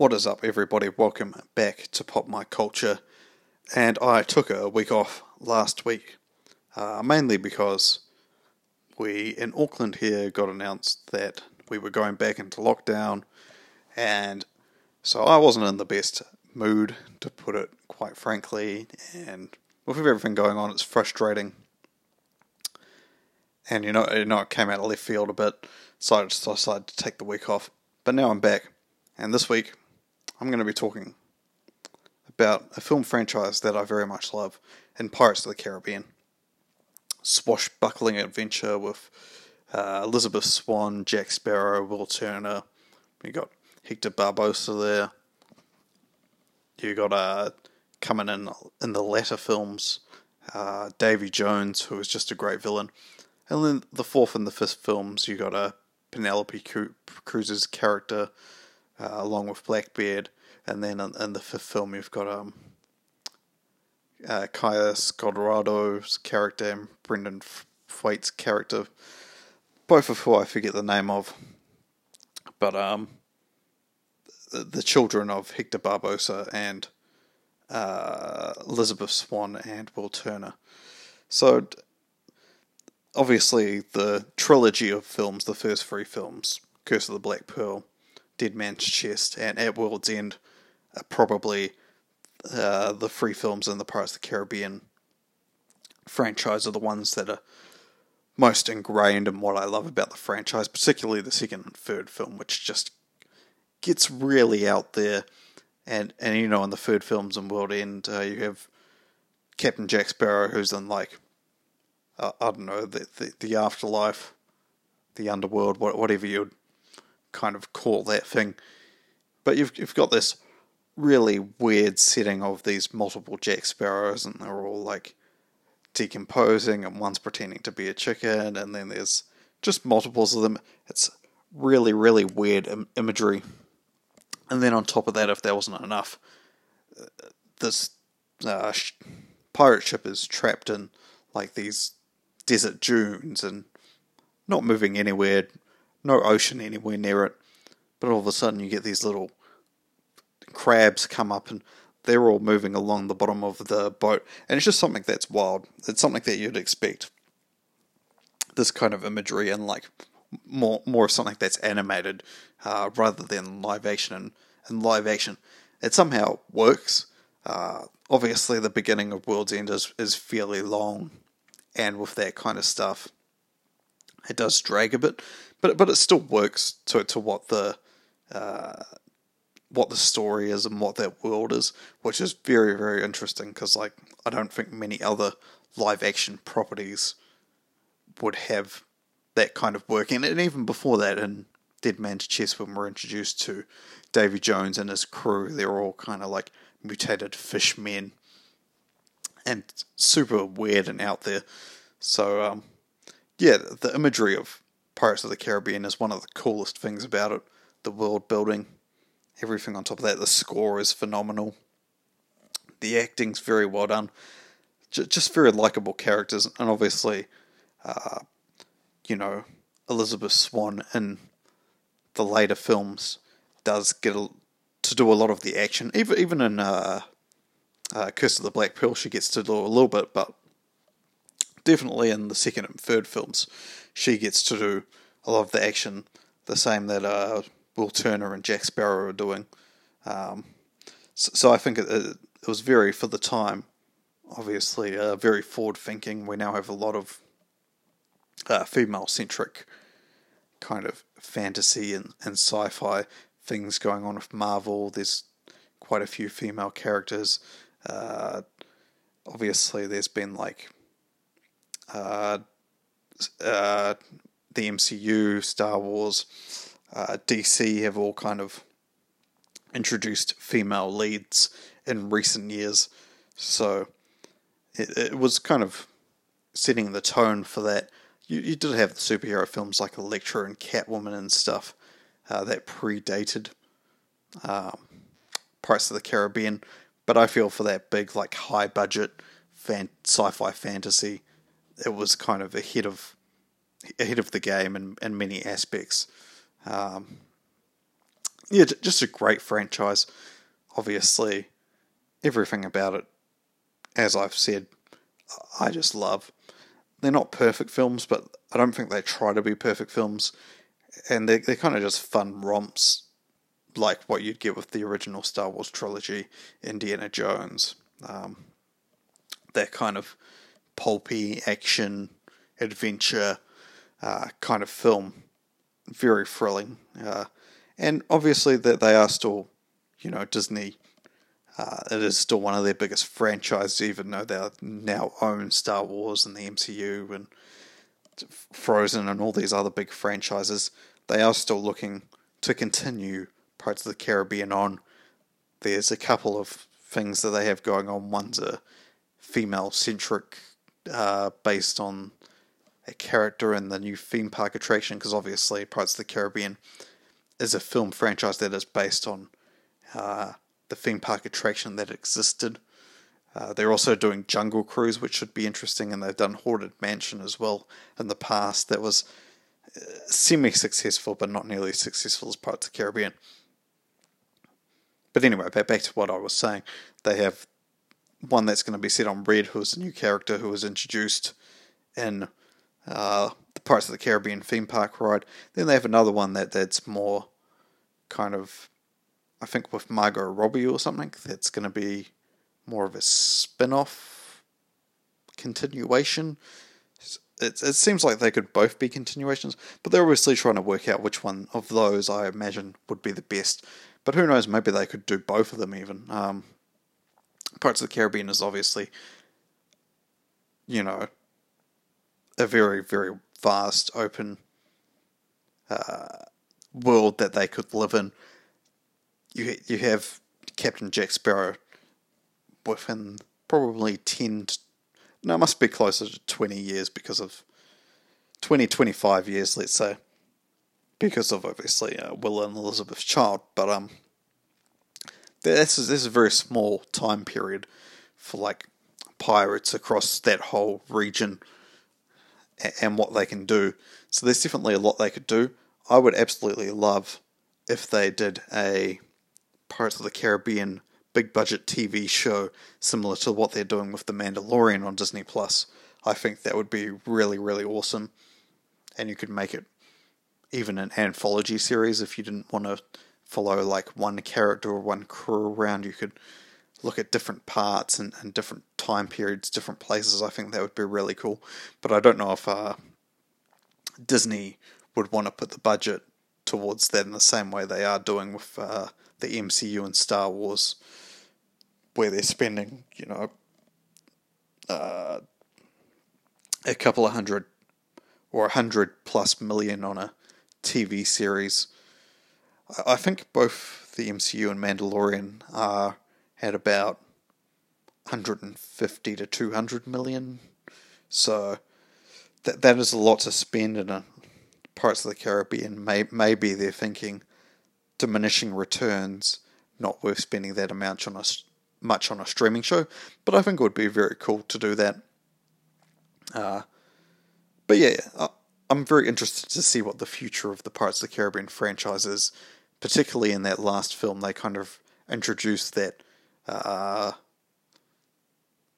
What is up, everybody? Welcome back to Pop My Culture. And I took a week off last week, uh, mainly because we in Auckland here got announced that we were going back into lockdown, and so I wasn't in the best mood, to put it quite frankly. And with everything going on, it's frustrating. And you know, you know, it came out of left field a bit, so I decided to take the week off. But now I'm back, and this week I'm going to be talking about a film franchise that I very much love in Pirates of the Caribbean. Swashbuckling adventure with uh, Elizabeth Swann, Jack Sparrow, Will Turner. You got Hector Barbossa there. You got uh, coming in in the latter films, uh, Davy Jones, who is just a great villain. And then the fourth and the fifth films, you got uh, Penelope Cruz's character, uh, along with Blackbeard, and then in, in, the fifth film you've got um, uh, character and Brenton Thwaites' character, both of who I forget the name of, but um, the, the children of Hector Barbossa and uh, Elizabeth Swann and Will Turner. So obviously the trilogy of films, the first three films, Curse of the Black Pearl, Dead Man's Chest, and At World's End are probably uh, the three films in the Pirates of the Caribbean franchise are the ones that are most ingrained in what I love about the franchise, particularly the second and third film, which just gets really out there. And, and you know, in the third films in World End, uh, you have Captain Jack Sparrow, who's in like, uh, I don't know, the, the, the afterlife, the underworld, whatever you'd kind of call that thing. But you've you've got this really weird setting of these multiple Jack Sparrows, and they're all like decomposing, and one's pretending to be a chicken, and then there's just multiples of them. It's really, really weird Im- imagery. And then on top of that, if that wasn't enough, uh, this uh, sh- pirate ship is trapped in like these desert dunes and not moving anywhere, no ocean anywhere near it. But all of a sudden, you get these little crabs come up and they're all moving along the bottom of the boat. And it's just something that's wild. It's something that you'd expect. This kind of imagery and like more more of something that's animated uh, rather than live action. And, and live action, it somehow works. Uh, obviously, the beginning of World's End is, is fairly long, and with that kind of stuff, it does drag a bit but but it still works to to what the uh, what the story is and what that world is, which is very very interesting because like I don't think many other live action properties would have that kind of work, working. And even before that, in Dead Man's Chest, when we're introduced to Davy Jones and his crew, they're all kind of like mutated fish men and super weird and out there. So um, yeah, the imagery of Pirates of the Caribbean is one of the coolest things about it. The world building, everything on top of that. The score is phenomenal. The acting's very well done. Just very likable characters, and obviously, uh, you know, Elizabeth Swann in the later films does get a, to do a lot of the action. Even even in uh, uh, Curse of the Black Pearl, she gets to do a little bit, but definitely in the second and third films, she gets to do a lot of the action, the same that uh, Will Turner and Jack Sparrow are doing. Um, so, so, I think it, it, was very, for the time, obviously, uh, very forward thinking. We now have a lot of uh, female centric kind of fantasy and, and sci fi things going on with Marvel. There's quite a few female characters. Uh, obviously, there's been like uh, uh, the MCU, Star Wars, uh, DC have all kind of introduced female leads in recent years. So it, it was kind of setting the tone for that. You, you did have the superhero films like Elektra and Catwoman and stuff uh, that predated um, Pirates of the Caribbean, but I feel for that big, like high budget fan- sci fi fantasy, it was kind of ahead of ahead of the game in, in many aspects. Um, yeah, just a great franchise. Obviously, everything about it, as I've said, I just love. They're not perfect films, but I don't think they try to be perfect films, and they're they're kind of just fun romps, like what you'd get with the original Star Wars trilogy, Indiana Jones, um, that kind of pulpy action adventure uh, kind of film. Very thrilling, uh, and obviously that they are still, you know, Disney. Uh, it is still one of their biggest franchises, even though they now own Star Wars and the MCU and Frozen and all these other big franchises. They are still looking to continue Pirates of the Caribbean on. There's a couple of things that they have going on. One's a female centric, uh, based on a character in the new theme park attraction because obviously Pirates of the Caribbean is a film franchise that is based on uh, the theme park attraction that existed. Uh, they're also doing Jungle Cruise, which should be interesting, and they've done Haunted Mansion as well in the past. That was uh, semi-successful, but not nearly as successful as Pirates of the Caribbean. But anyway, back to what I was saying. They have one that's going to be set on Red, who is a new character who was introduced in uh, the Pirates of the Caribbean theme park ride. Then they have another one that that's more kind of, I think, with Margot Robbie or something. That's going to be more of a spin-off continuation. It, it seems like they could both be continuations, but they're obviously trying to work out which one of those I imagine would be the best. But who knows? Maybe they could do both of them even. Um, Pirates of the Caribbean is obviously, you know, a very, very vast, open uh, world that they could live in. You you have Captain Jack Sparrow within probably 10, to, no, it must be closer to 20 years because of 20, 25 years, let's say, because of obviously uh, Will and Elizabeth's child. But um, this is this is a very small time period for like pirates across that whole region and what they can do. So there's definitely a lot they could do. I would absolutely love if they did a Pirates of the Caribbean big budget TV show similar to what they're doing with The Mandalorian on Disney Plus. I think that would be really, really awesome. And you could make it even an anthology series if you didn't want to follow like one character or one crew around. You could look at different parts and, and different time periods, different places. I think that would be really cool. But I don't know if uh, Disney would want to put the budget towards that in the same way they are doing with uh, the MCU and Star Wars, where they're spending, you know, uh, a couple of hundred or a hundred plus million on a TV series. I think both the MCU and Mandalorian are at about 150 to 200 million. So that that is a lot to spend in a Pirates of the Caribbean. May, maybe they're thinking diminishing returns, not worth spending that amount on a much on a streaming show. But I think it would be very cool to do that. Uh, but yeah, I, I'm very interested to see what the future of the Pirates of the Caribbean franchise is, particularly in that last film. They kind of introduced that uh,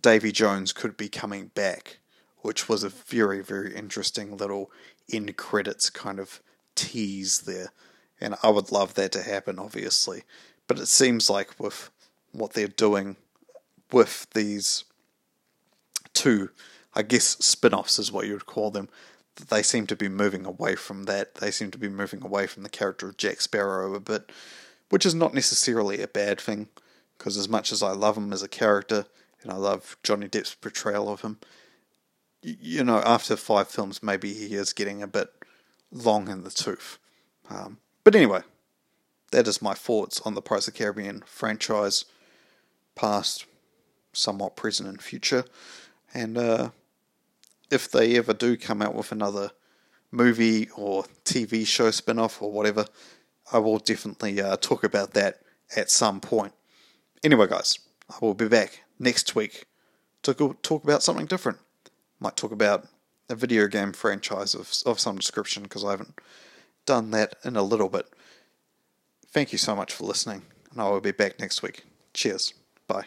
Davy Jones could be coming back, which was a very, very interesting little end credits kind of tease there. And I would love that to happen, obviously. But it seems like with what they're doing with these two, I guess, spin offs is what you would call them, they seem to be moving away from that. They seem to be moving away from the character of Jack Sparrow a bit, which is not necessarily a bad thing because as much as I love him as a character and I love Johnny Depp's portrayal of him, you know, after five films, maybe he is getting a bit long in the tooth. Um, but anyway, that is my thoughts on the Pirates of Caribbean franchise, past, somewhat present, and future. And uh, if they ever do come out with another movie or TV show spin off or whatever, I will definitely uh, talk about that at some point. Anyway, guys, I will be back next week to talk about something different. Might talk about a video game franchise of, of some description because I haven't done that in a little bit. Thank you so much for listening, and I will be back next week. Cheers. Bye.